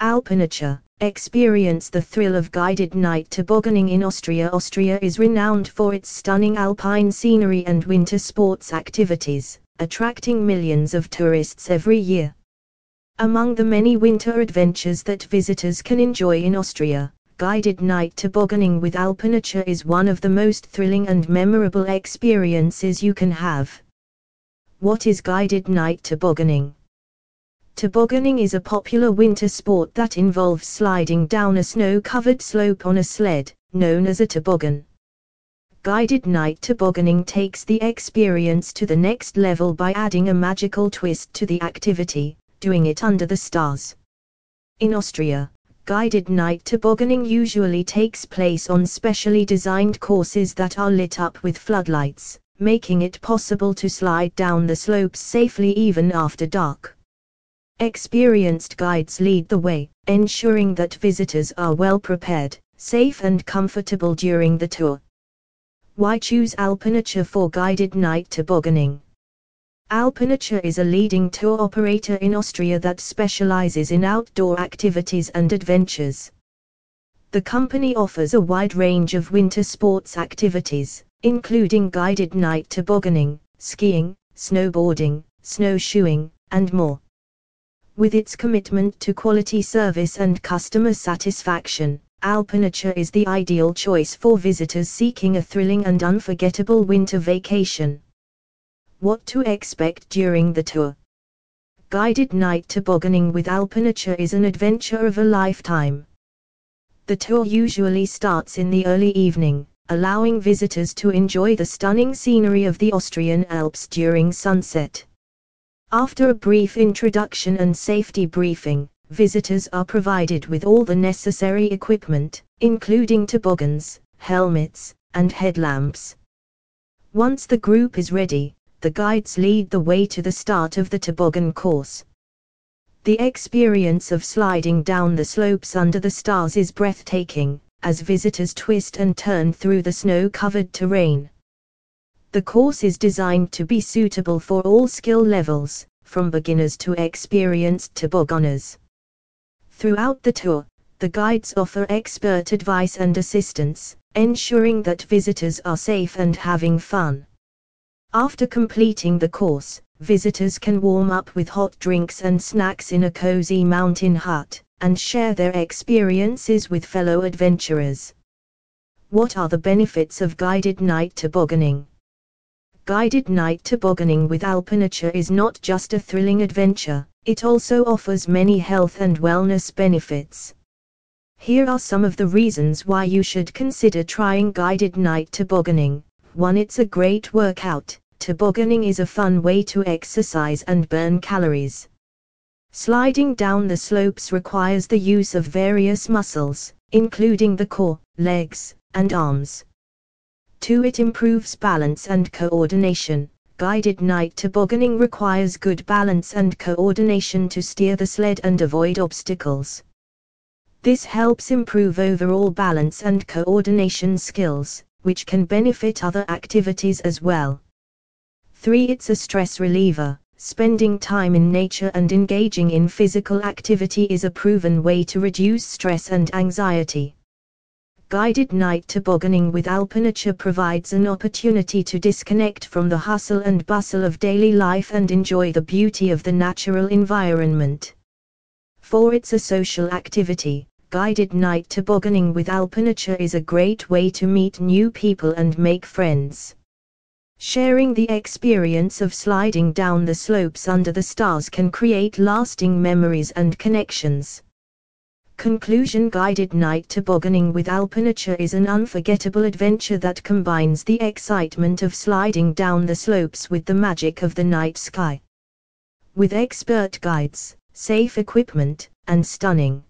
Alpinature, experience the thrill of guided night tobogganing in Austria. Austria is renowned for its stunning alpine scenery and winter sports activities, attracting millions of tourists every year. Among the many winter adventures that visitors can enjoy in Austria, guided night tobogganing with Alpinature is one of the most thrilling and memorable experiences you can have. What is guided night tobogganing? Tobogganing is a popular winter sport that involves sliding down a snow-covered slope on a sled, known as a toboggan. Guided night tobogganing takes the experience to the next level by adding a magical twist to the activity, doing it under the stars. In Austria, guided night tobogganing usually takes place on specially designed courses that are lit up with floodlights, making it possible to slide down the slopes safely even after dark. Experienced guides lead the way, ensuring that visitors are well prepared, safe and comfortable during the tour. Why choose Alpinature for guided night tobogganing? Alpinature is a leading tour operator in Austria that specializes in outdoor activities and adventures. The company offers a wide range of winter sports activities, including guided night tobogganing, skiing, snowboarding, snowshoeing, and more. With its commitment to quality service and customer satisfaction, Alpinature is the ideal choice for visitors seeking a thrilling and unforgettable winter vacation. What to expect during the tour? Guided night tobogganing with Alpinature is an adventure of a lifetime. The tour usually starts in the early evening, allowing visitors to enjoy the stunning scenery of the Austrian Alps during sunset. After a brief introduction and safety briefing, visitors are provided with all the necessary equipment, including toboggans, helmets, and headlamps. Once the group is ready, the guides lead the way to the start of the toboggan course. The experience of sliding down the slopes under the stars is breathtaking, as visitors twist and turn through the snow-covered terrain. The course is designed to be suitable for all skill levels, from beginners to experienced tobogganers. Throughout the tour, the guides offer expert advice and assistance, ensuring that visitors are safe and having fun. After completing the course, visitors can warm up with hot drinks and snacks in a cozy mountain hut, and share their experiences with fellow adventurers. What are the benefits of guided night tobogganing? Guided night tobogganing with Alpinature is not just a thrilling adventure, it also offers many health and wellness benefits. Here are some of the reasons why you should consider trying guided night tobogganing. 1. It's a great workout. Tobogganing is a fun way to exercise and burn calories. Sliding down the slopes requires the use of various muscles, including the core, legs, and arms. 2. It improves balance and coordination. Guided night tobogganing requires good balance and coordination to steer the sled and avoid obstacles. This helps improve overall balance and coordination skills, which can benefit other activities as well. 3. It's a stress reliever. Spending time in nature and engaging in physical activity is a proven way to reduce stress and anxiety guided night tobogganing with Alpinature provides an opportunity to disconnect from the hustle and bustle of daily life and enjoy the beauty of the natural environment. For it's a social activity, guided night tobogganing with Alpinature is a great way to meet new people and make friends. Sharing the experience of sliding down the slopes under the stars can create lasting memories and connections. Conclusion Guided night tobogganing with Alpinature is an unforgettable adventure that combines the excitement of sliding down the slopes with the magic of the night sky. With expert guides, safe equipment, and stunning,